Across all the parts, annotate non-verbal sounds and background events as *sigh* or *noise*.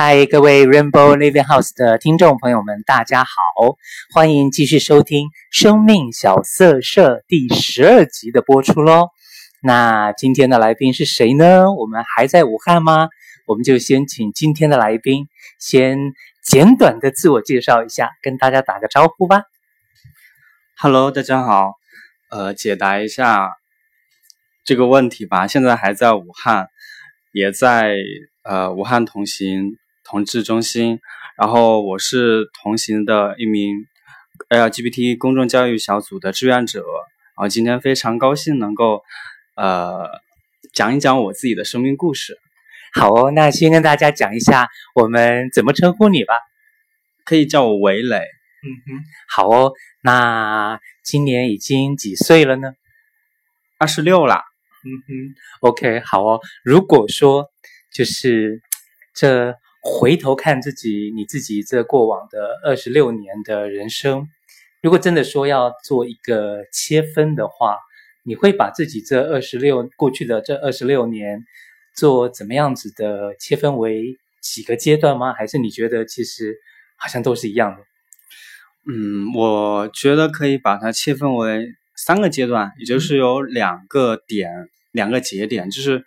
嗨，各位 Rainbow Living House 的听众朋友们，大家好，欢迎继续收听《生命小色舍》第十二集的播出喽。那今天的来宾是谁呢？我们还在武汉吗？我们就先请今天的来宾先简短的自我介绍一下，跟大家打个招呼吧。Hello，大家好，呃，解答一下这个问题吧。现在还在武汉，也在呃武汉同行。同志中心，然后我是同行的一名 LGBT 公众教育小组的志愿者，然后今天非常高兴能够呃讲一讲我自己的生命故事。好哦，那先跟大家讲一下我们怎么称呼你吧，可以叫我维磊。嗯哼，好哦，那今年已经几岁了呢？二十六啦。嗯哼，OK，好哦。如果说就是这。回头看自己，你自己这过往的二十六年的人生，如果真的说要做一个切分的话，你会把自己这二十六过去的这二十六年做怎么样子的切分为几个阶段吗？还是你觉得其实好像都是一样的？嗯，我觉得可以把它切分为三个阶段，也就是有两个点、两个节点，就是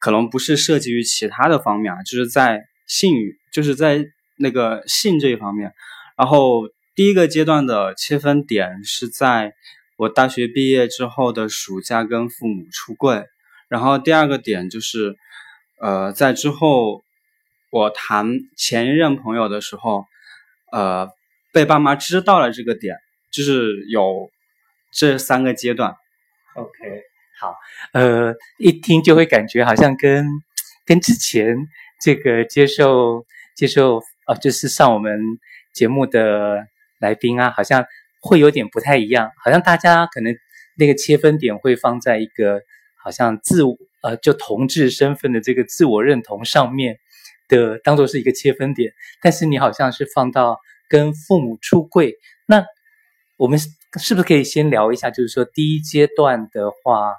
可能不是涉及于其他的方面啊，就是在。性欲就是在那个性这一方面，然后第一个阶段的切分点是在我大学毕业之后的暑假跟父母出柜，然后第二个点就是，呃，在之后我谈前一任朋友的时候，呃，被爸妈知道了这个点，就是有这三个阶段。OK，好，呃，一听就会感觉好像跟跟之前。这个接受接受啊，就是上我们节目的来宾啊，好像会有点不太一样，好像大家可能那个切分点会放在一个好像自我呃，就同志身份的这个自我认同上面的，当做是一个切分点。但是你好像是放到跟父母出柜，那我们是不是可以先聊一下？就是说第一阶段的话，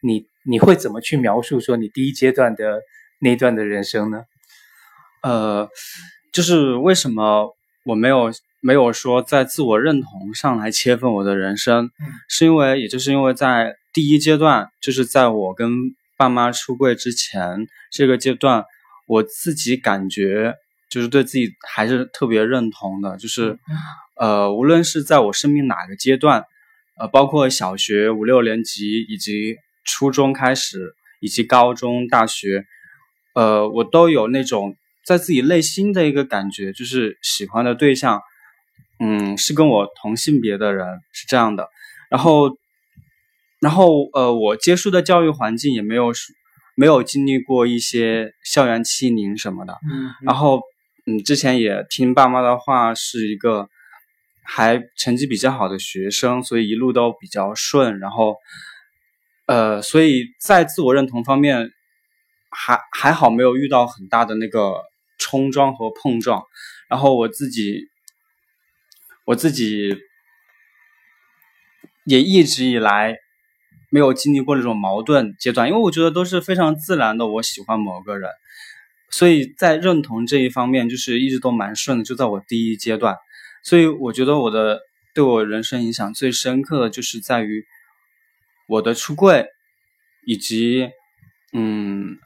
你你会怎么去描述说你第一阶段的？那段的人生呢？呃，就是为什么我没有没有说在自我认同上来切分我的人生，嗯、是因为也就是因为在第一阶段，就是在我跟爸妈出柜之前这个阶段，我自己感觉就是对自己还是特别认同的，就是、嗯、呃，无论是在我生命哪个阶段，呃，包括小学五六年级以及初中开始，以及高中、大学。呃，我都有那种在自己内心的一个感觉，就是喜欢的对象，嗯，是跟我同性别的人，是这样的。然后，然后，呃，我接触的教育环境也没有没有经历过一些校园欺凌什么的。嗯。然后，嗯，之前也听爸妈的话，是一个还成绩比较好的学生，所以一路都比较顺。然后，呃，所以在自我认同方面。还还好没有遇到很大的那个冲撞和碰撞，然后我自己，我自己也一直以来没有经历过这种矛盾阶段，因为我觉得都是非常自然的，我喜欢某个人，所以在认同这一方面就是一直都蛮顺的，就在我第一阶段，所以我觉得我的对我人生影响最深刻的就是在于我的出柜，以及嗯。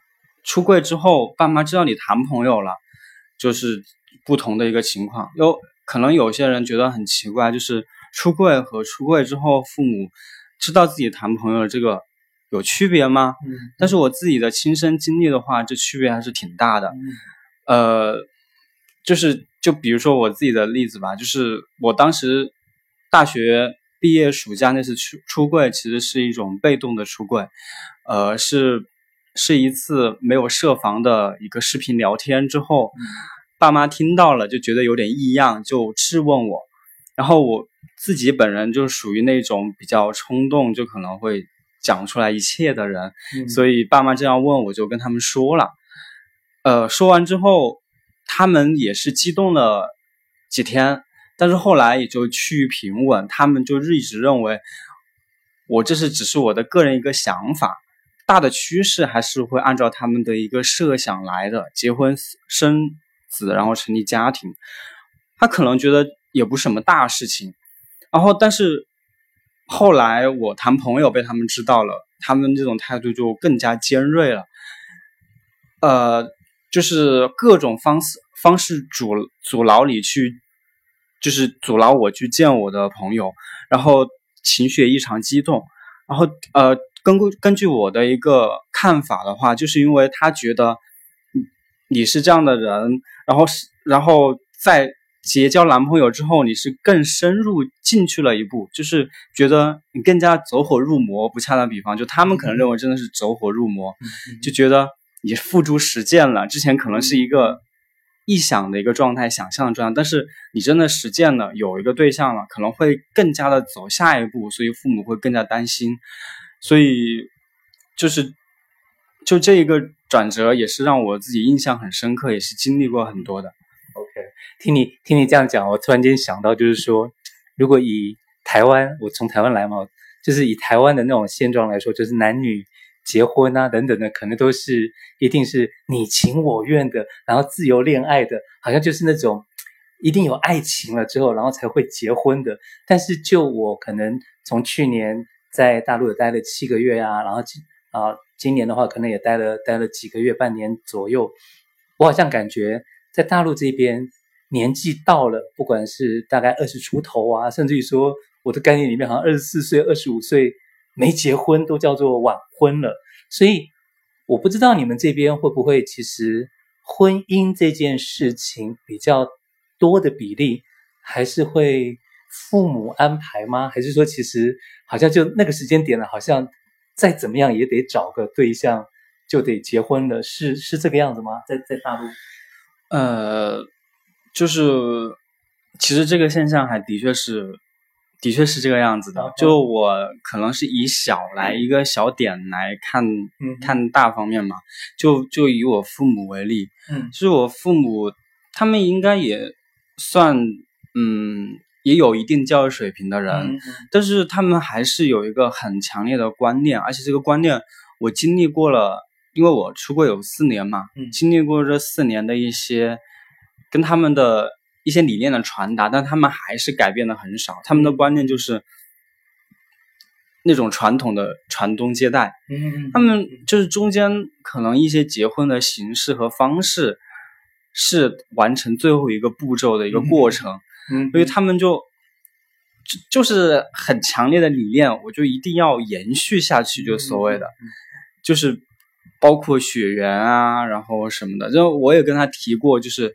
出柜之后，爸妈知道你谈朋友了，就是不同的一个情况。有可能有些人觉得很奇怪，就是出柜和出柜之后，父母知道自己谈朋友这个有区别吗？嗯。但是我自己的亲身经历的话，这区别还是挺大的。嗯。呃，就是就比如说我自己的例子吧，就是我当时大学毕业暑假那次出出柜，其实是一种被动的出柜，呃，是。是一次没有设防的一个视频聊天之后，嗯、爸妈听到了就觉得有点异样，就质问我。然后我自己本人就属于那种比较冲动，就可能会讲出来一切的人，嗯、所以爸妈这样问，我就跟他们说了。呃，说完之后，他们也是激动了几天，但是后来也就趋于平稳。他们就一直认为我这是只是我的个人一个想法。大的趋势还是会按照他们的一个设想来的，结婚生子，然后成立家庭，他可能觉得也不是什么大事情。然后，但是后来我谈朋友被他们知道了，他们这种态度就更加尖锐了。呃，就是各种方式方式阻阻挠你去，就是阻挠我去见我的朋友，然后情绪异常激动。然后呃，根据根据我的一个看法的话，就是因为他觉得你是这样的人，然后是然后在结交男朋友之后，你是更深入进去了一步，就是觉得你更加走火入魔。不恰当比方，就他们可能认为真的是走火入魔，就觉得你付诸实践了。之前可能是一个臆想的一个状态，想象的状态，但是你真的实践了，有一个对象了，可能会更加的走下一步，所以父母会更加担心。所以就是就这一个转折，也是让我自己印象很深刻，也是经历过很多的。OK，听你听你这样讲，我突然间想到，就是说，如果以台湾，我从台湾来嘛，就是以台湾的那种现状来说，就是男女结婚啊等等的，可能都是一定是你情我愿的，然后自由恋爱的，好像就是那种一定有爱情了之后，然后才会结婚的。但是就我可能从去年在大陆也待了七个月啊，然后今啊今年的话可能也待了待了几个月，半年左右，我好像感觉。在大陆这边，年纪到了，不管是大概二十出头啊，甚至于说我的概念里面，好像二十四岁、二十五岁没结婚都叫做晚婚了。所以我不知道你们这边会不会，其实婚姻这件事情比较多的比例，还是会父母安排吗？还是说其实好像就那个时间点了，好像再怎么样也得找个对象就得结婚了，是是这个样子吗？在在大陆？呃，就是其实这个现象还的确是，的确是这个样子的。就我可能是以小来一个小点来看，嗯，看大方面嘛。就就以我父母为例，嗯，就是我父母他们应该也算，嗯，也有一定教育水平的人，嗯，但是他们还是有一个很强烈的观念，而且这个观念我经历过了。因为我出国有四年嘛，经历过这四年的一些跟他们的一些理念的传达，但他们还是改变的很少。他们的观念就是那种传统的传宗接代。嗯，他们就是中间可能一些结婚的形式和方式是完成最后一个步骤的一个过程。嗯，所以他们就就就是很强烈的理念，我就一定要延续下去，就所谓的就是。包括血缘啊，然后什么的，就我也跟他提过，就是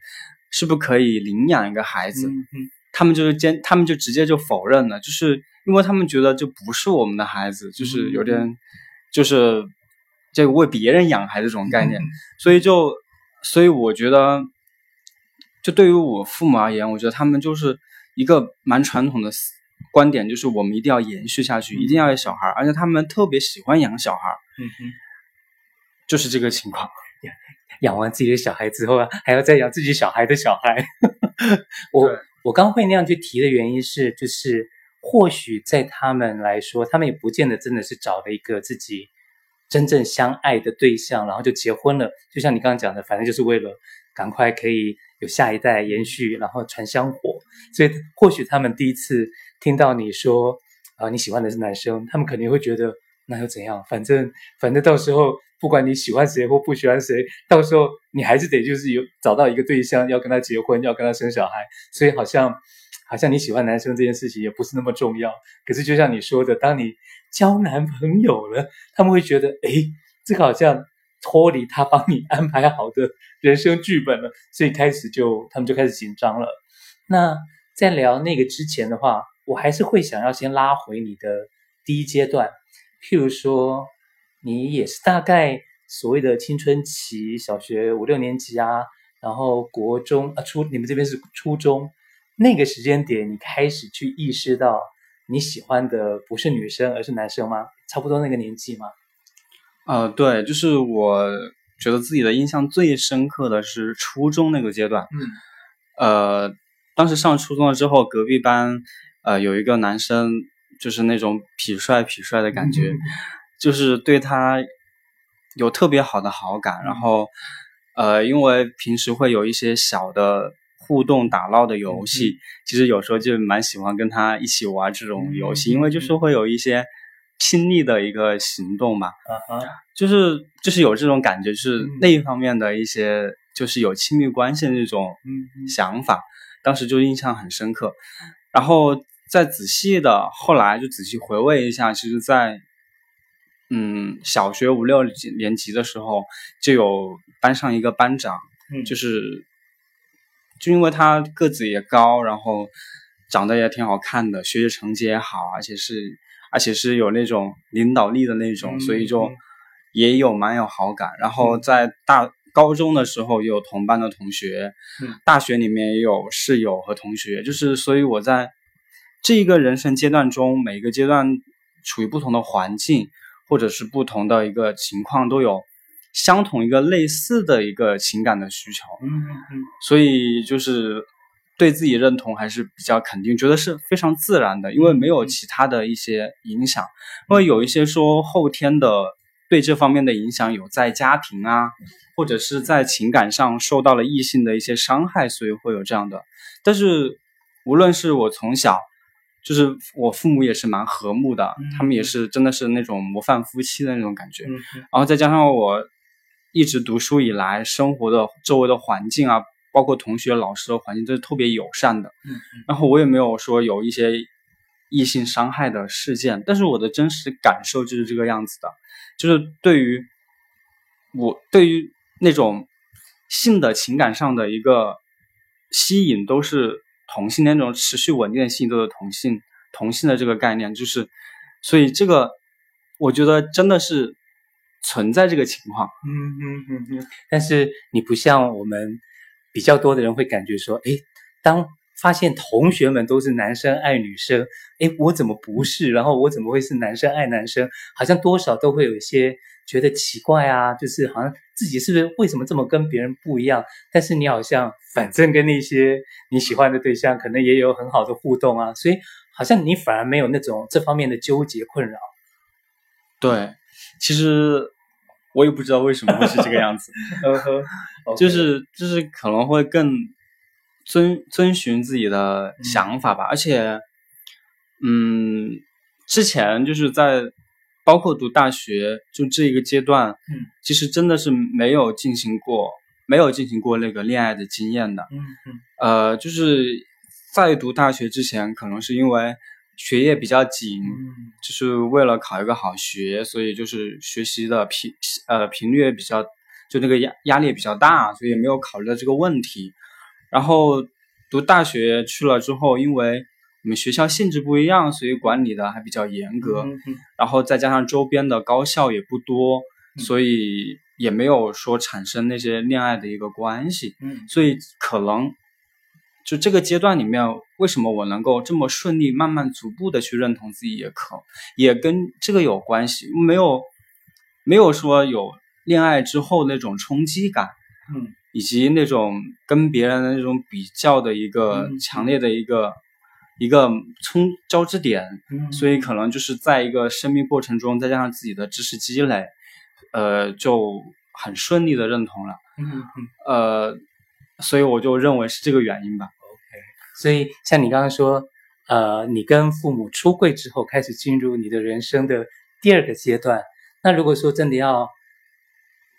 是不是可以领养一个孩子，嗯嗯、他们就是坚，他们就直接就否认了，就是因为他们觉得就不是我们的孩子，就是有点，嗯、就是这个为别人养孩子这种概念，嗯、所以就，所以我觉得，就对于我父母而言，我觉得他们就是一个蛮传统的观点，就是我们一定要延续下去，嗯、一定要有小孩，而且他们特别喜欢养小孩。嗯哼。就是这个情况，养 *laughs* 养完自己的小孩之后啊，还要再养自己小孩的小孩。*laughs* 我我刚会那样去提的原因是，就是或许在他们来说，他们也不见得真的是找了一个自己真正相爱的对象，然后就结婚了。就像你刚刚讲的，反正就是为了赶快可以有下一代延续，然后传香火。所以或许他们第一次听到你说啊，你喜欢的是男生，他们肯定会觉得那又怎样？反正反正到时候。不管你喜欢谁或不喜欢谁，到时候你还是得就是有找到一个对象，要跟他结婚，要跟他生小孩。所以好像好像你喜欢男生这件事情也不是那么重要。可是就像你说的，当你交男朋友了，他们会觉得，诶，这个好像脱离他帮你安排好的人生剧本了，所以开始就他们就开始紧张了。那在聊那个之前的话，我还是会想要先拉回你的第一阶段，譬如说。你也是大概所谓的青春期，小学五六年级啊，然后国中啊初，你们这边是初中，那个时间点，你开始去意识到你喜欢的不是女生，而是男生吗？差不多那个年纪吗？呃，对，就是我觉得自己的印象最深刻的是初中那个阶段。嗯，呃，当时上初中了之后，隔壁班呃有一个男生，就是那种痞帅痞帅的感觉。嗯 *laughs* 就是对他有特别好的好感，然后呃，因为平时会有一些小的互动打闹的游戏，嗯、其实有时候就蛮喜欢跟他一起玩这种游戏，嗯、因为就是会有一些亲密的一个行动嘛，啊哈，就是就是有这种感觉，就是那一方面的一些就是有亲密关系的那种想法，嗯、当时就印象很深刻，然后再仔细的后来就仔细回味一下，其实，在。嗯，小学五六年级的时候，就有班上一个班长，嗯，就是，就因为他个子也高，然后长得也挺好看的，学习成绩也好，而且是而且是有那种领导力的那种，嗯、所以就也有蛮有好感。然后在大高中的时候有同班的同学，嗯，大学里面也有室友和同学，就是所以我在这一个人生阶段中，每个阶段处于不同的环境。或者是不同的一个情况，都有相同一个类似的一个情感的需求，嗯嗯，所以就是对自己认同还是比较肯定，觉得是非常自然的，因为没有其他的一些影响，因为有一些说后天的对这方面的影响有在家庭啊，或者是在情感上受到了异性的一些伤害，所以会有这样的，但是无论是我从小。就是我父母也是蛮和睦的，嗯、他们也是真的是那种模范夫妻的那种感觉。嗯、然后再加上我一直读书以来，生活的周围的环境啊，包括同学、老师的环境都是特别友善的。嗯、然后我也没有说有一些异性伤害的事件，但是我的真实感受就是这个样子的，就是对于我对于那种性的情感上的一个吸引都是。同性那种持续稳定的吸引都是同性，同性的这个概念就是，所以这个我觉得真的是存在这个情况。嗯嗯嗯嗯。但是你不像我们比较多的人会感觉说，哎，当发现同学们都是男生爱女生，哎，我怎么不是？然后我怎么会是男生爱男生？好像多少都会有一些觉得奇怪啊，就是好像自己是不是为什么这么跟别人不一样？但是你好像。反正跟那些你喜欢的对象可能也有很好的互动啊，所以好像你反而没有那种这方面的纠结困扰。对，其实我也不知道为什么会是这个样子，*laughs* 就是就是可能会更遵遵循自己的想法吧，嗯、而且，嗯，之前就是在包括读大学就这一个阶段，嗯，其实真的是没有进行过。没有进行过那个恋爱的经验的，嗯嗯，呃，就是在读大学之前，可能是因为学业比较紧，嗯，就是为了考一个好学，所以就是学习的频呃频率也比较，就那个压压力也比较大，所以也没有考虑到这个问题。然后读大学去了之后，因为我们学校性质不一样，所以管理的还比较严格，嗯嗯，然后再加上周边的高校也不多，所以。也没有说产生那些恋爱的一个关系，嗯，所以可能就这个阶段里面，为什么我能够这么顺利、慢慢、逐步的去认同自己，也可也跟这个有关系，没有没有说有恋爱之后那种冲击感，嗯，以及那种跟别人的那种比较的一个强烈的一个、嗯、一个冲交织点，嗯，所以可能就是在一个生命过程中，再加上自己的知识积累。呃，就很顺利的认同了，呃，所以我就认为是这个原因吧。OK，所以像你刚刚说，呃，你跟父母出柜之后，开始进入你的人生的第二个阶段。那如果说真的要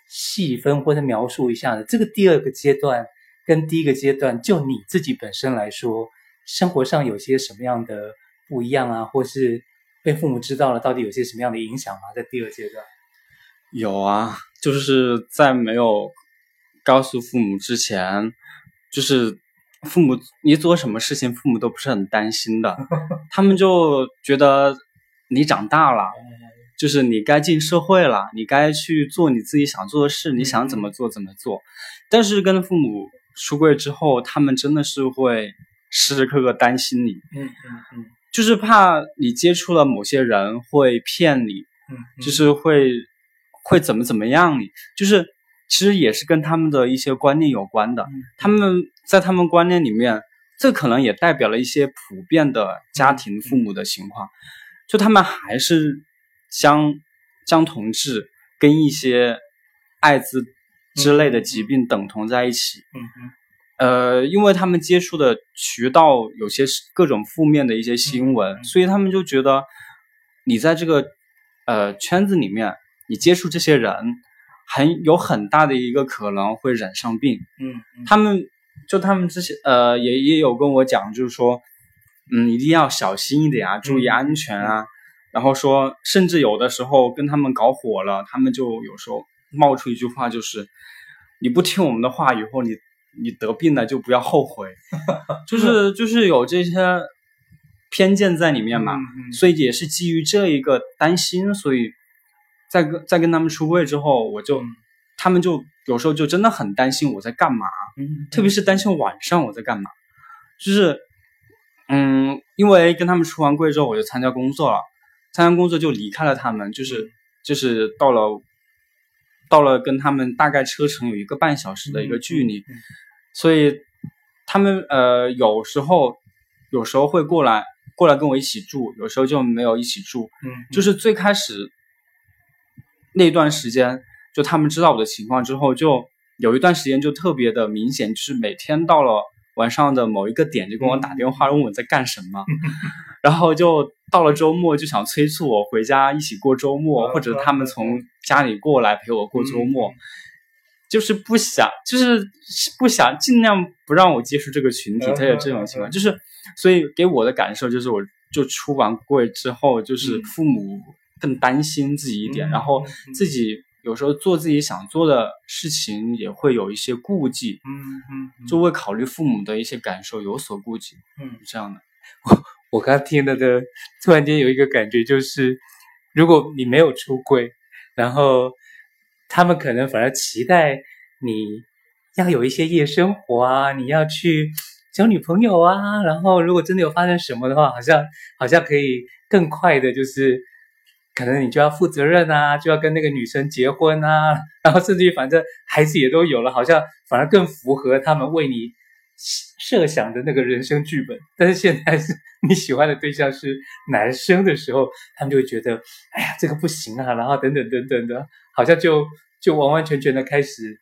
细分或者描述一下呢，这个第二个阶段跟第一个阶段，就你自己本身来说，生活上有些什么样的不一样啊，或是被父母知道了，到底有些什么样的影响吗？在第二阶段？有啊，就是在没有告诉父母之前，就是父母你做什么事情，父母都不是很担心的，*laughs* 他们就觉得你长大了，就是你该进社会了，你该去做你自己想做的事，你想怎么做怎么做。但是跟父母出柜之后，他们真的是会时时刻刻担心你，嗯嗯嗯，就是怕你接触了某些人会骗你，嗯，就是会。会怎么怎么样？你就是其实也是跟他们的一些观念有关的。他们在他们观念里面，这可能也代表了一些普遍的家庭父母的情况。就他们还是将将同志跟一些艾滋之类的疾病等同在一起。呃，因为他们接触的渠道有些各种负面的一些新闻，嗯、所以他们就觉得你在这个呃圈子里面，你接触这些人，很有很大的一个可能会染上病。嗯，嗯他们就他们之前呃也也有跟我讲，就是说，嗯，一定要小心一点啊，注意安全啊。嗯、然后说，甚至有的时候跟他们搞火了，他们就有时候冒出一句话，就是你不听我们的话，以后你。你得病了就不要后悔，*laughs* 就是就是有这些偏见在里面嘛，嗯嗯、所以也是基于这一个担心，所以在跟在跟他们出柜之后，我就、嗯、他们就有时候就真的很担心我在干嘛，特别是担心晚上我在干嘛，就是嗯，因为跟他们出完柜之后，我就参加工作了，参加工作就离开了他们，就是就是到了。到了跟他们大概车程有一个半小时的一个距离，所以他们呃有时候有时候会过来过来跟我一起住，有时候就没有一起住。嗯，就是最开始那段时间，就他们知道我的情况之后，就有一段时间就特别的明显，就是每天到了晚上的某一个点就跟我打电话问我在干什么，嗯、*laughs* 然后就。到了周末就想催促我回家一起过周末，或者他们从家里过来陪我过周末，就是不想，就是不想尽量不让我接触这个群体。他有这种情况，就是所以给我的感受就是，我就出完柜之后，就是父母更担心自己一点，然后自己有时候做自己想做的事情也会有一些顾忌，嗯嗯，就会考虑父母的一些感受，有所顾忌，嗯，这样的。我我刚听了的，突然间有一个感觉，就是如果你没有出柜，然后他们可能反而期待你要有一些夜生活啊，你要去交女朋友啊，然后如果真的有发生什么的话，好像好像可以更快的，就是可能你就要负责任啊，就要跟那个女生结婚啊，*laughs* 然后甚至于反正孩子也都有了，好像反而更符合他们为你。设想的那个人生剧本，但是现在是你喜欢的对象是男生的时候，他们就会觉得，哎呀，这个不行啊，然后等等等等的，好像就就完完全全的开始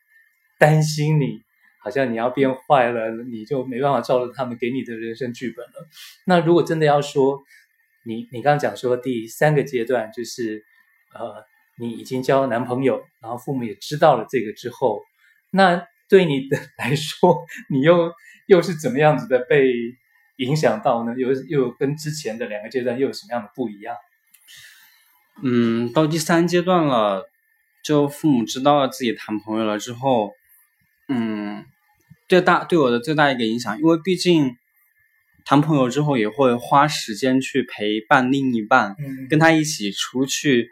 担心你，好像你要变坏了，你就没办法照着他们给你的人生剧本了。那如果真的要说，你你刚讲说第三个阶段就是，呃，你已经交男朋友，然后父母也知道了这个之后，那。对你的 *laughs* 来说，你又又是怎么样子的被影响到呢？又又跟之前的两个阶段又有什么样的不一样？嗯，到第三阶段了，就父母知道了自己谈朋友了之后，嗯，最大对我的最大一个影响，因为毕竟谈朋友之后也会花时间去陪伴另一半，嗯，跟他一起出去，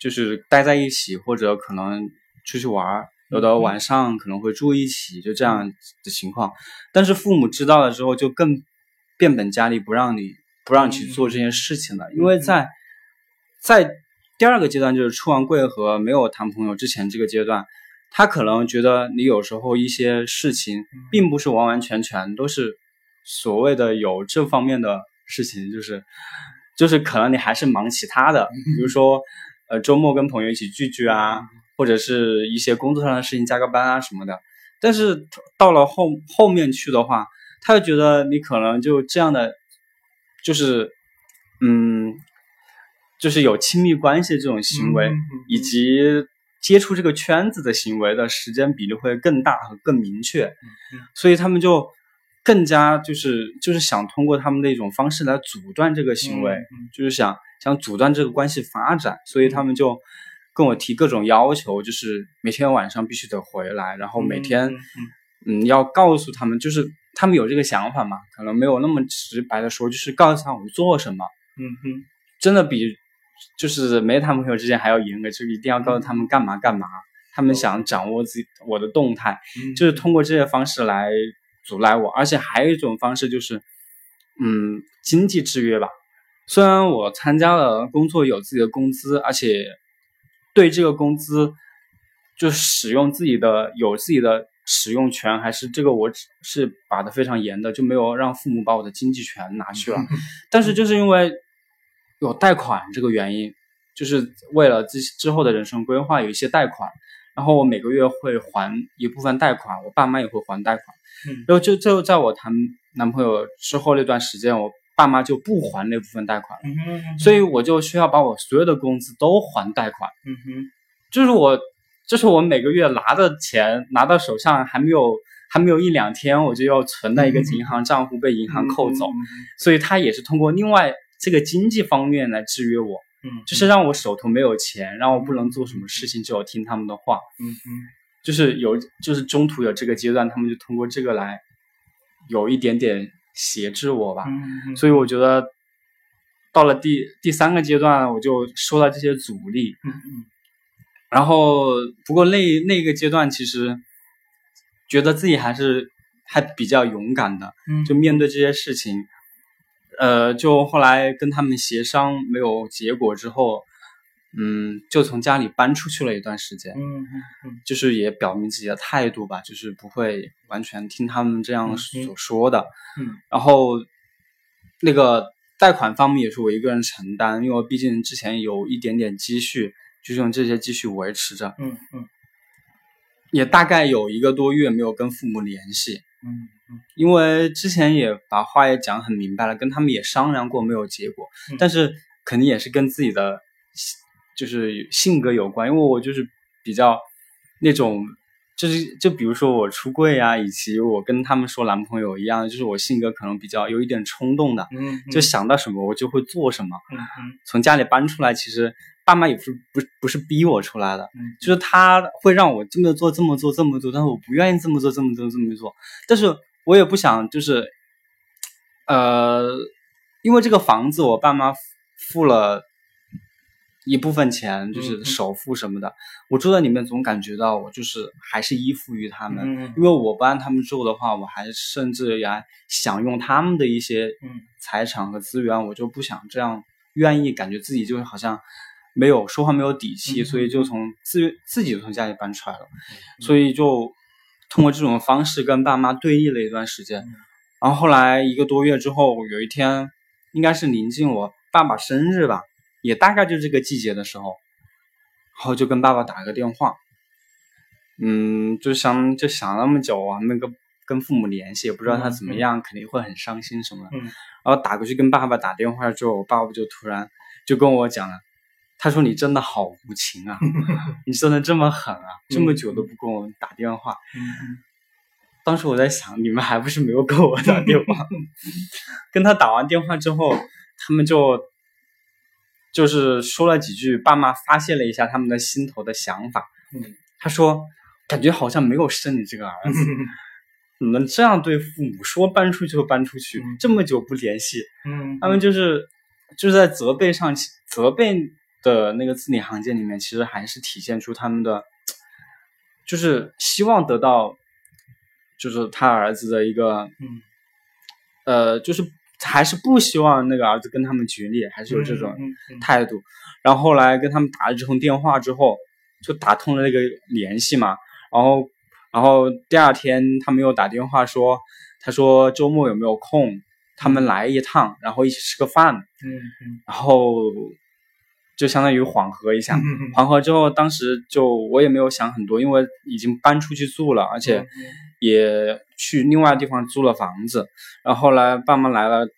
就是待在一起，或者可能出去玩儿。有的晚上可能会住一起，就这样的情况。但是父母知道了之后，就更变本加厉，不让你不让你去做这件事情了。因为在在第二个阶段，就是出完柜和没有谈朋友之前这个阶段，他可能觉得你有时候一些事情，并不是完完全全都是所谓的有这方面的事情，就是就是可能你还是忙其他的，比如说呃周末跟朋友一起聚聚啊。或者是一些工作上的事情加个班啊什么的，但是到了后后面去的话，他就觉得你可能就这样的，就是，嗯，就是有亲密关系这种行为，嗯、以及接触这个圈子的行为的时间比例会更大和更明确，嗯、所以他们就更加就是就是想通过他们的一种方式来阻断这个行为，嗯、就是想想阻断这个关系发展，所以他们就。跟我提各种要求，就是每天晚上必须得回来，然后每天，嗯，嗯，要告诉他们，就是他们有这个想法嘛，可能没有那么直白的说，就是告诉他我做什么，嗯哼，真的比就是没谈朋友之间还要严格，就一定要告诉他们干嘛干嘛，他们想掌握自己我的动态，就是通过这些方式来阻拦我，而且还有一种方式就是，嗯，经济制约吧，虽然我参加了工作，有自己的工资，而且。对这个工资，就使用自己的有自己的使用权，还是这个我是把的非常严的，就没有让父母把我的经济权拿去了。*laughs* 但是就是因为有贷款这个原因，就是为了之之后的人生规划有一些贷款，然后我每个月会还一部分贷款，我爸妈也会还贷款。嗯，然后就就在我谈男朋友之后那段时间，我爸妈就不还那部分贷款，嗯哼，所以我就需要把我所有的工资都还贷款。嗯哼，就是我，就是我每个月拿的钱拿到手上还没有还没有一两天，我就要存在一个银行账户被银行扣走，嗯、所以他也是通过另外这个经济方面来制约我。嗯，就是让我手头没有钱，让我不能做什么事情，就要听他们的话。嗯嗯，就是有，就是中途有这个阶段，他们就通过这个来有一点点挟制我吧。嗯，所以我觉得到了第第三个阶段，我就受到这些阻力。嗯嗯，然后不过那那个阶段，其实觉得自己还是还比较勇敢的。嗯，就面对这些事情。呃，就后来跟他们协商没有结果之后，嗯，就从家里搬出去了一段时间，嗯嗯嗯，就是也表明自己的态度吧，就是不会完全听他们这样所说的，嗯，嗯，然后那个贷款方面也是我一个人承担，因为毕竟之前有一点点积蓄，就是用这些积蓄维持着，嗯嗯，也大概有一个多月没有跟父母联系，嗯。因为之前也把话也讲很明白了，跟他们也商量过，没有结果。嗯、但是肯定也是跟自己的就是性格有关，因为我就是比较那种，就是就比如说我出柜啊，以及我跟他们说男朋友一样，就是我性格可能比较有一点冲动的，嗯，就想到什么我就会做什么。从家里搬出来，其实爸妈也不是不不是逼我出来的，嗯，就是他会让我这么做这么做这么做，但是我不愿意这么做这么做这么做，但是。我也不想，就是，呃，因为这个房子，我爸妈付了一部分钱，就是首付什么的。嗯、我住在里面，总感觉到我就是还是依附于他们。嗯、因为我不按他们住的话，我还甚至也享用他们的一些财产和资源，我就不想这样，愿意感觉自己就好像没有说话没有底气，嗯、所以就从自自己就从家里搬出来了，嗯、所以就。通过这种方式跟爸妈对弈了一段时间，然后后来一个多月之后，有一天应该是临近我爸爸生日吧，也大概就这个季节的时候，然后就跟爸爸打个电话，嗯，就想就想那么久啊，那个跟父母联系，也不知道他怎么样，肯定会很伤心什么的，然后打过去跟爸爸打电话之后，我爸爸就突然就跟我讲了。他说：“你真的好无情啊！*laughs* 你真的这么狠啊！这么久都不跟我打电话。”当时我在想，你们还不是没有跟我打电话？*laughs* 跟他打完电话之后，他们就就是说了几句，爸妈发泄了一下他们的心头的想法。他说：“感觉好像没有生你这个儿子，*laughs* 怎么这样对父母？说搬出去就搬出去，这么久不联系。”他们就是就是在责备上责备。的那个字里行间里面，其实还是体现出他们的，就是希望得到，就是他儿子的一个，嗯，呃，就是还是不希望那个儿子跟他们决裂，还是有这种态度。然后后来跟他们打了这通电话之后，就打通了那个联系嘛。然后，然后第二天他们又打电话说，他说周末有没有空，他们来一趟，然后一起吃个饭。嗯嗯，然后。就相当于缓和一下，嗯、缓和之后，当时就我也没有想很多，因为已经搬出去住了，而且也去另外地方租了房子。然后后来爸妈来了，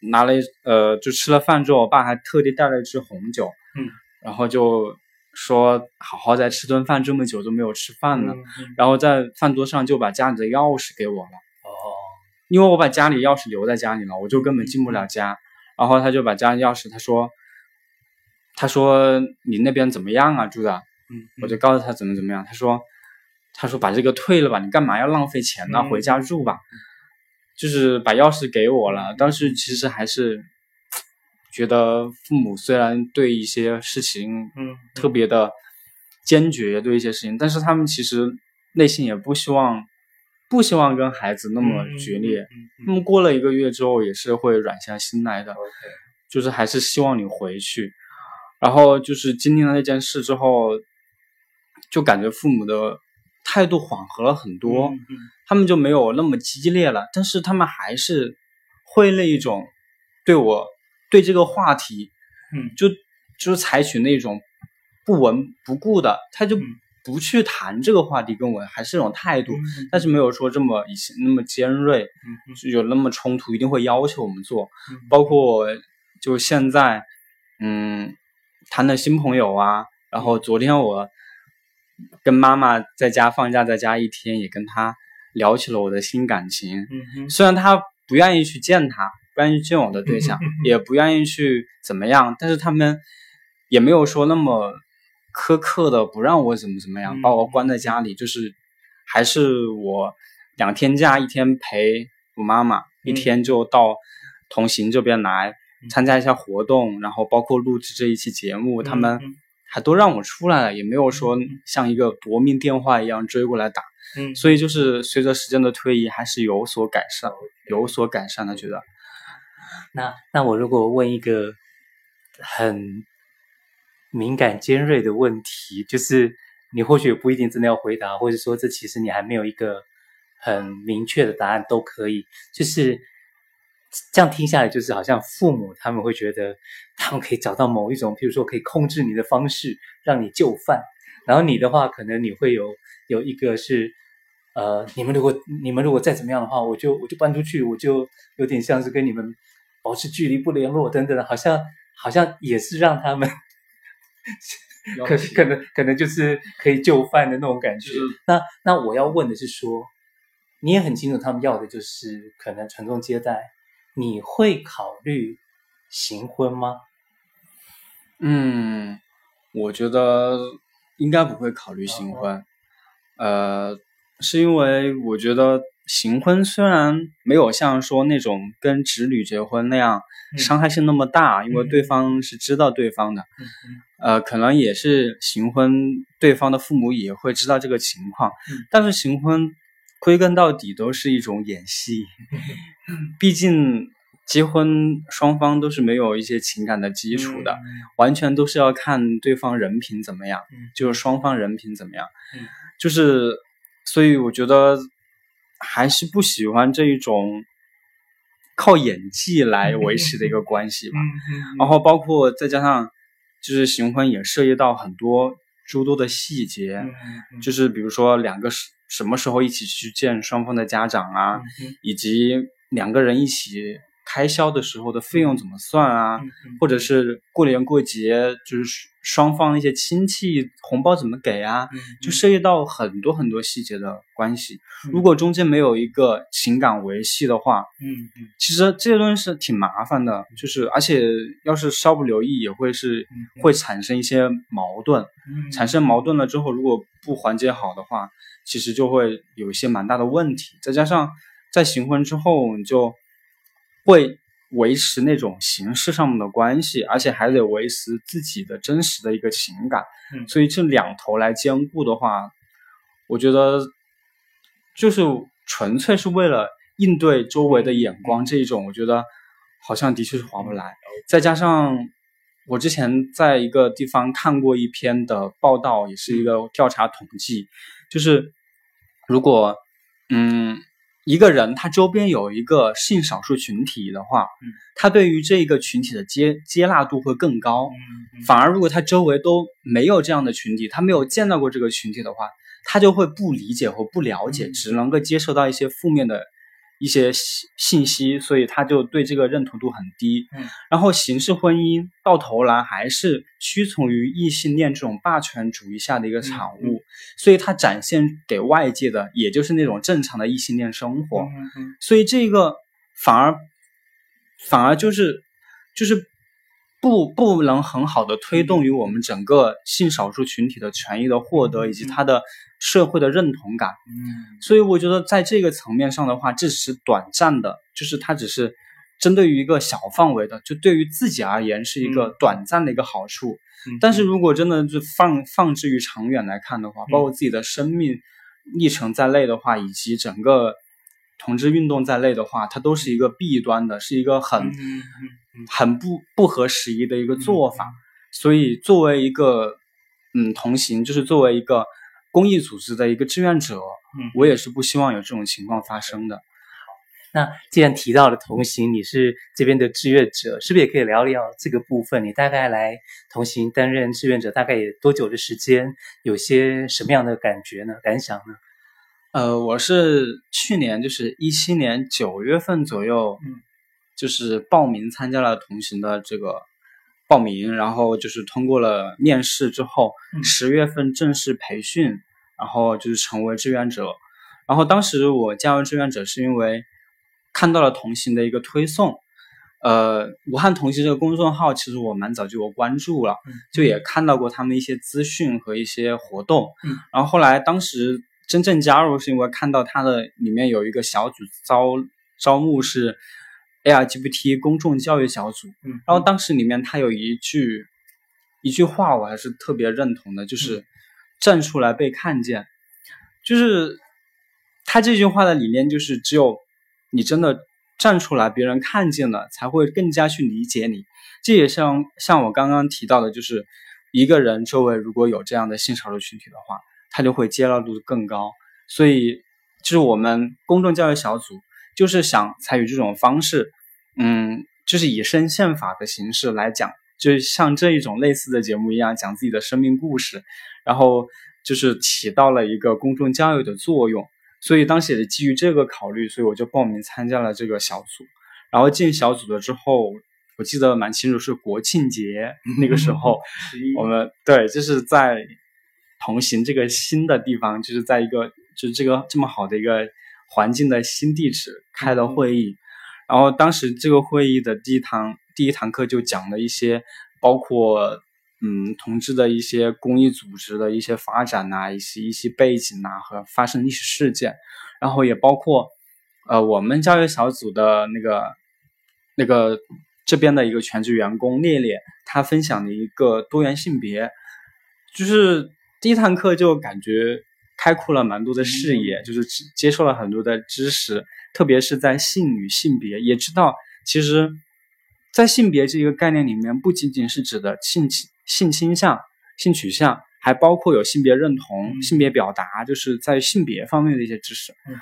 拿了呃，就吃了饭之后，我爸还特地带了一支红酒，嗯，然后就说好好再吃顿饭，这么久都没有吃饭呢。然后在饭桌上就把家里的钥匙给我了，哦，因为我把家里钥匙留在家里了，我就根本进不了家。然后他就把家里钥匙，他说。他说：“你那边怎么样啊，住的？”嗯，我就告诉他怎么怎么样。他说：“他说把这个退了吧，你干嘛要浪费钱呢？回家住吧。嗯”就是把钥匙给我了。当时其实还是觉得父母虽然对一些事情，嗯，特别的坚决，对一些事情，但是他们其实内心也不希望，不希望跟孩子那么决裂。那么过了一个月之后，也是会软下心来的。就是还是希望你回去。然后就是经历了那件事之后，就感觉父母的态度缓和了很多，嗯嗯、他们就没有那么激烈了。但是他们还是会那一种对我对这个话题，嗯，就就是采取那种不闻不顾的，他就不去谈这个话题，跟我还是那种态度，嗯、但是没有说这么以前那么尖锐，有那么冲突，一定会要求我们做。嗯、包括就现在，嗯，谈的新朋友啊，然后昨天我跟妈妈在家放假，在家一天，也跟她聊起了我的新感情。嗯、虽然她不愿意去见他，不愿意见我的对象，嗯、*laughs* 也不愿意去怎么样，但是他们也没有说那么。苛刻的不让我怎么怎么样，把我关在家里，就是还是我两天假，一天陪我妈妈，一天就到同行这边来参加一下活动，然后包括录制这一期节目，他们还都让我出来了，也没有说像一个夺命电话一样追过来打。嗯，所以就是随着时间的推移，还是有所改善，有所改善的，觉得。那那我如果问一个很。敏感尖锐的问题，就是你或许也不一定真的要回答，或者说这其实你还没有一个很明确的答案都可以。就是这样听下来，就是好像父母他们会觉得他们可以找到某一种，譬如说可以控制你的方式，让你就范。然后你的话，可能你会有有一个是，呃，你们如果你们如果再怎么样的话，我就我就搬出去，我就有点像是跟你们保持距离不联络等等，好像好像也是让他们。*laughs* 可可能可能就是可以就范的那种感觉。就是、那那我要问的是说，你也很清楚他们要的就是可能传宗接代，你会考虑行婚吗？嗯，我觉得应该不会考虑行婚。哦、呃，是因为我觉得行婚虽然没有像说那种跟侄女结婚那样伤害性那么大，嗯、因为对方是知道对方的。呃，可能也是行婚，对方的父母也会知道这个情况。嗯、但是行婚归根到底都是一种演戏，嗯、毕竟结婚双方都是没有一些情感的基础的，嗯、完全都是要看对方人品怎么样，嗯、就是双方人品怎么样。嗯、就是所以我觉得还是不喜欢这一种靠演技来维持的一个关系吧。然后包括再加上。就是行婚也涉及到很多诸多的细节，就是比如说两个什什么时候一起去见双方的家长啊，以及两个人一起开销的时候的费用怎么算啊，或者是过年过节就是。双方那些亲戚红包怎么给啊？嗯、就涉及到很多很多细节的关系。嗯、如果中间没有一个情感维系的话，嗯嗯，其实这些东西是挺麻烦的。就是而且要是稍不留意，也会是、嗯、会产生一些矛盾。嗯、产生矛盾了之后，如果不缓解好的话，其实就会有一些蛮大的问题。再加上在行婚之后，你就会。维持那种形式上面的关系，而且还得维持自己的真实的一个情感，嗯，所以这两头来兼顾的话，我觉得就是纯粹是为了应对周围的眼光，这一种我觉得好像的确是划不来。再加上我之前在一个地方看过一篇的报道，也是一个调查统计，就是如果嗯。一个人他周边有一个性少数群体的话，嗯，他对于这个群体的接接纳度会更高。嗯，反而如果他周围都没有这样的群体，他没有见到过这个群体的话，他就会不理解和不了解，只能够接受到一些负面的。一些信信息，所以他就对这个认同度很低。嗯，然后形式婚姻到头来还是屈从于异性恋这种霸权主义下的一个产物，嗯、所以它展现给外界的也就是那种正常的异性恋生活。嗯嗯、所以这个反而反而就是就是不不能很好的推动于我们整个性少数群体的权益的获得以及它的。社会的认同感，嗯，所以我觉得在这个层面上的话，这只是短暂的，就是它只是针对于一个小范围的，就对于自己而言是一个短暂的一个好处。嗯，但是如果真的就放放置于长远来看的话，包括自己的生命历程在内的话，以及整个同志运动在内的话，它都是一个弊端的，是一个很很不不合时宜的一个做法。所以作为一个嗯同行，就是作为一个。公益组织的一个志愿者，嗯，我也是不希望有这种情况发生的。那既然提到了同行，你是这边的志愿者，是不是也可以聊聊这个部分？你大概来同行担任志愿者，大概有多久的时间？有些什么样的感觉呢？感想呢？呃，我是去年就是一七年九月份左右，嗯，就是报名参加了同行的这个报名，然后就是通过了面试之后，十月份正式培训，然后就是成为志愿者。然后当时我加入志愿者是因为看到了同行的一个推送，呃，武汉同行这个公众号其实我蛮早就有关注了，就也看到过他们一些资讯和一些活动。然后后来当时真正加入是因为看到它的里面有一个小组招招募是 LGBT 公众教育小组，然后当时里面他有一句一句话我还是特别认同的，就是站出来被看见，就是。他这句话的理念就是，只有你真的站出来，别人看见了，才会更加去理解你。这也像像我刚刚提到的，就是一个人周围如果有这样的性少数群体的话，他就会接纳度更高。所以，就是我们公众教育小组就是想采取这种方式，嗯，就是以身献法的形式来讲，就像这一种类似的节目一样，讲自己的生命故事，然后就是起到了一个公众教育的作用。所以当时也是基于这个考虑，所以我就报名参加了这个小组。然后进小组了之后，我记得蛮清楚，是国庆节那个时候，*laughs* 我们对，就是在同行这个新的地方，就是在一个就是这个这么好的一个环境的新地址开了会议。然后当时这个会议的第一堂第一堂课就讲了一些，包括。嗯，同志的一些公益组织的一些发展呐、啊，一些一些背景呐、啊，和发生历史事件，然后也包括，呃，我们教育小组的那个那个这边的一个全职员工烈烈，他分享的一个多元性别，就是第一堂课就感觉开阔了蛮多的视野，就是接受了很多的知识，特别是在性与性别，也知道其实，在性别这个概念里面，不仅仅是指的性情。性倾向、性取向，还包括有性别认同、嗯、性别表达，就是在性别方面的一些知识。嗯、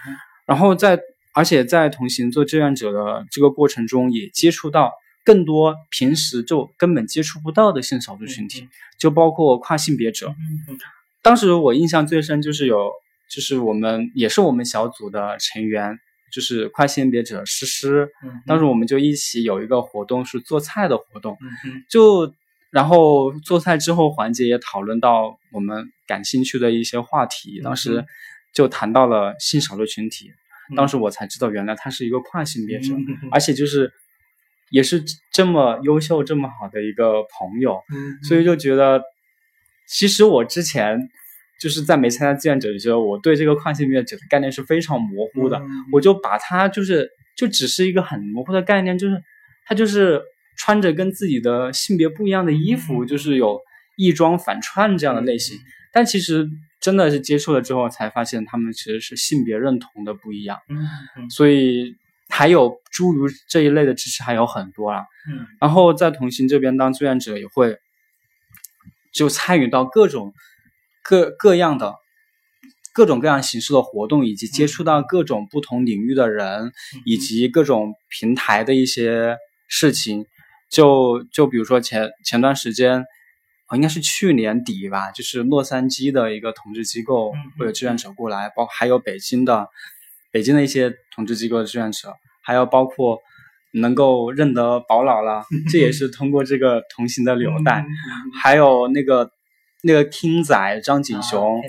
然后在，而且在同行做志愿者的这个过程中，也接触到更多平时就根本接触不到的性少数群体，嗯、就包括跨性别者。嗯、当时我印象最深就是有，就是我们也是我们小组的成员，就是跨性别者诗诗。嗯、当时我们就一起有一个活动是做菜的活动，嗯、就。然后做菜之后环节也讨论到我们感兴趣的一些话题，当时就谈到了性少数群体，当时我才知道原来他是一个跨性别者，而且就是也是这么优秀、这么好的一个朋友，所以就觉得，其实我之前就是在没参加志愿者的时候，我对这个跨性别者的概念是非常模糊的，我就把它就是就只是一个很模糊的概念，就是他就是。穿着跟自己的性别不一样的衣服，就是有异装反串这样的类型。但其实真的是接触了之后，才发现他们其实是性别认同的不一样。所以还有诸如这一类的知识还有很多啊。然后在同行这边当志愿者也会，就参与到各种各各样的各种各样形式的活动，以及接触到各种不同领域的人，以及各种平台的一些事情。就就比如说前前段时间，应该是去年底吧，就是洛杉矶的一个同治机构会有志愿者过来，包还有北京的北京的一些同治机构的志愿者，还有包括能够认得宝老了，*laughs* 这也是通过这个同行的纽带，还有那个那个 King 仔张景雄，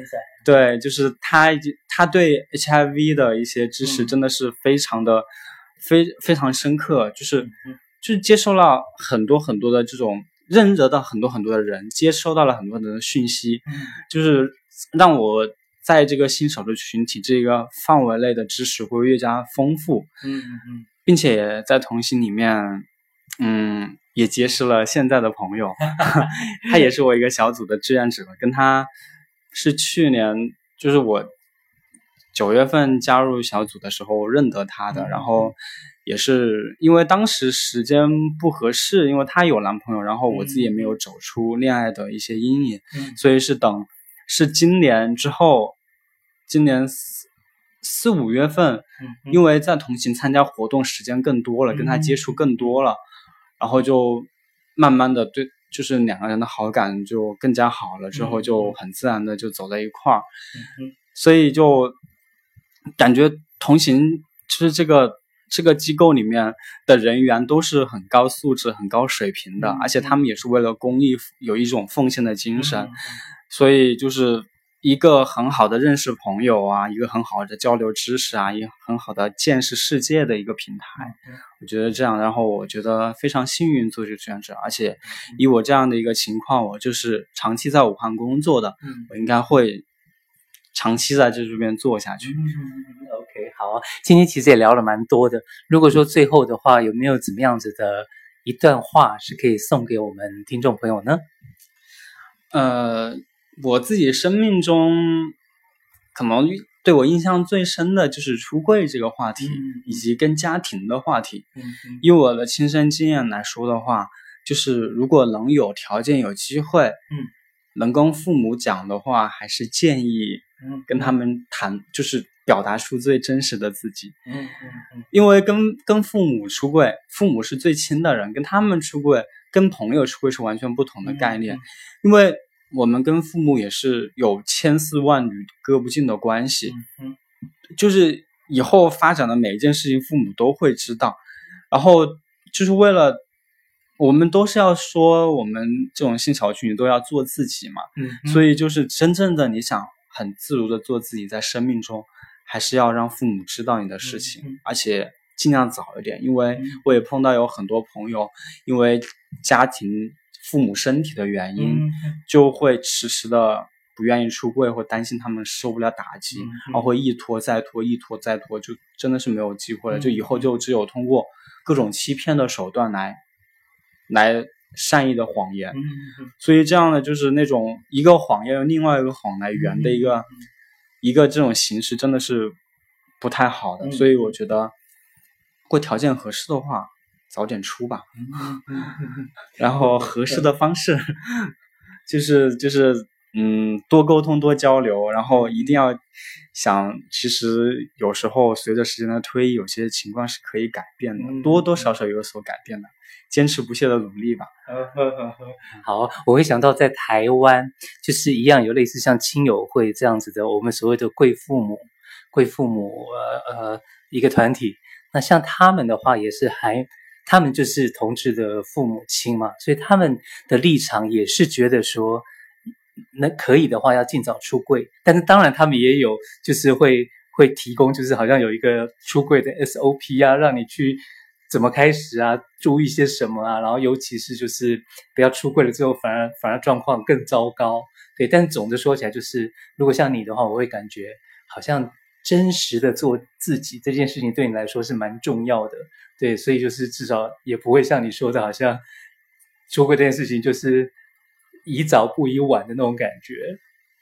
对，就是他他对 HIV 的一些知识真的是非常的非非常深刻，就是。就是接受了很多很多的这种认得到很多很多的人，接收到了很多很多的讯息，嗯、就是让我在这个性少数群体这个范围内的知识会越加丰富，嗯嗯，并且在同行里面，嗯，也结识了现在的朋友，*laughs* 他也是我一个小组的志愿者，跟他是去年就是我九月份加入小组的时候认得他的，嗯、然后。也是因为当时时间不合适，因为她有男朋友，然后我自己也没有走出恋爱的一些阴影，嗯、所以是等是今年之后，今年四五月份，嗯，因为在同行参加活动时间更多了，跟他接触更多了，然后就慢慢的对，就是两个人的好感就更加好了，之后就很自然的就走在一块儿，嗯，所以就感觉同行其实这个。这个机构里面的人员都是很高素质、很高水平的，而且他们也是为了公益有一种奉献的精神，所以就是一个很好的认识朋友啊，一个很好的交流知识啊，一个很好的见识世界的一个平台。我觉得这样，然后我觉得非常幸运做这个志愿者，而且以我这样的一个情况，我就是长期在武汉工作的，我应该会。长期在这边做下去。嗯，OK，好，今天其实也聊了蛮多的。如果说最后的话，有没有怎么样子的一段话是可以送给我们听众朋友呢？呃，我自己生命中可能对我印象最深的就是出柜这个话题，嗯、以及跟家庭的话题。以我的亲身经验来说的话，就是如果能有条件、有机会，嗯，能跟父母讲的话，还是建议。嗯，跟他们谈就是表达出最真实的自己。嗯嗯嗯，因为跟跟父母出柜，父母是最亲的人，跟他们出柜，跟朋友出柜是完全不同的概念。嗯嗯、因为我们跟父母也是有千丝万缕割不尽的关系。嗯，就是以后发展的每一件事情，父母都会知道。然后就是为了，我们都是要说，我们这种性小群体都要做自己嘛。所以就是真正的你想。很自如的做自己，在生命中，还是要让父母知道你的事情，而且尽量早一点，因为我也碰到有很多朋友，因为家庭、父母身体的原因，嗯、就会迟迟的不愿意出柜，或担心他们受不了打击，嗯、然后会一拖再拖，一拖再拖，就真的是没有机会了，嗯、就以后就只有通过各种欺骗的手段来，来。善意的谎言，嗯、所以这样的就是那种一个谎要用另外一个谎来圆的一个、嗯、一个这种形式，真的是不太好的。嗯、所以我觉得，如果条件合适的话，早点出吧。然后合适的方式，就是就是嗯，多沟通多交流，然后一定要想，其实有时候随着时间的推移，有些情况是可以改变的，嗯、多多少少有所改变的。坚持不懈的努力吧。好，我会想到在台湾，就是一样有类似像亲友会这样子的，我们所谓的贵父母、贵父母呃呃一个团体。那像他们的话，也是还他们就是同志的父母亲嘛，所以他们的立场也是觉得说，那可以的话要尽早出柜。但是当然他们也有就是会会提供，就是好像有一个出柜的 SOP 啊，让你去。怎么开始啊？注意些什么啊？然后尤其是就是不要出柜了之后，反而反而状况更糟糕。对，但总的说起来，就是如果像你的话，我会感觉好像真实的做自己这件事情对你来说是蛮重要的。对，所以就是至少也不会像你说的，好像出轨这件事情就是宜早不宜晚的那种感觉。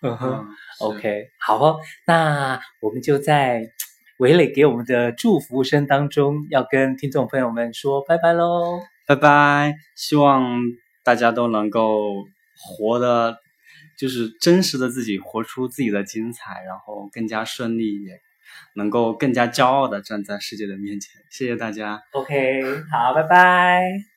嗯哼，嗯，OK，好哦，那我们就在。韦磊给我们的祝福声当中，要跟听众朋友们说拜拜喽！拜拜！希望大家都能够活得就是真实的自己，活出自己的精彩，然后更加顺利，也能够更加骄傲的站在世界的面前。谢谢大家。OK，好，拜拜。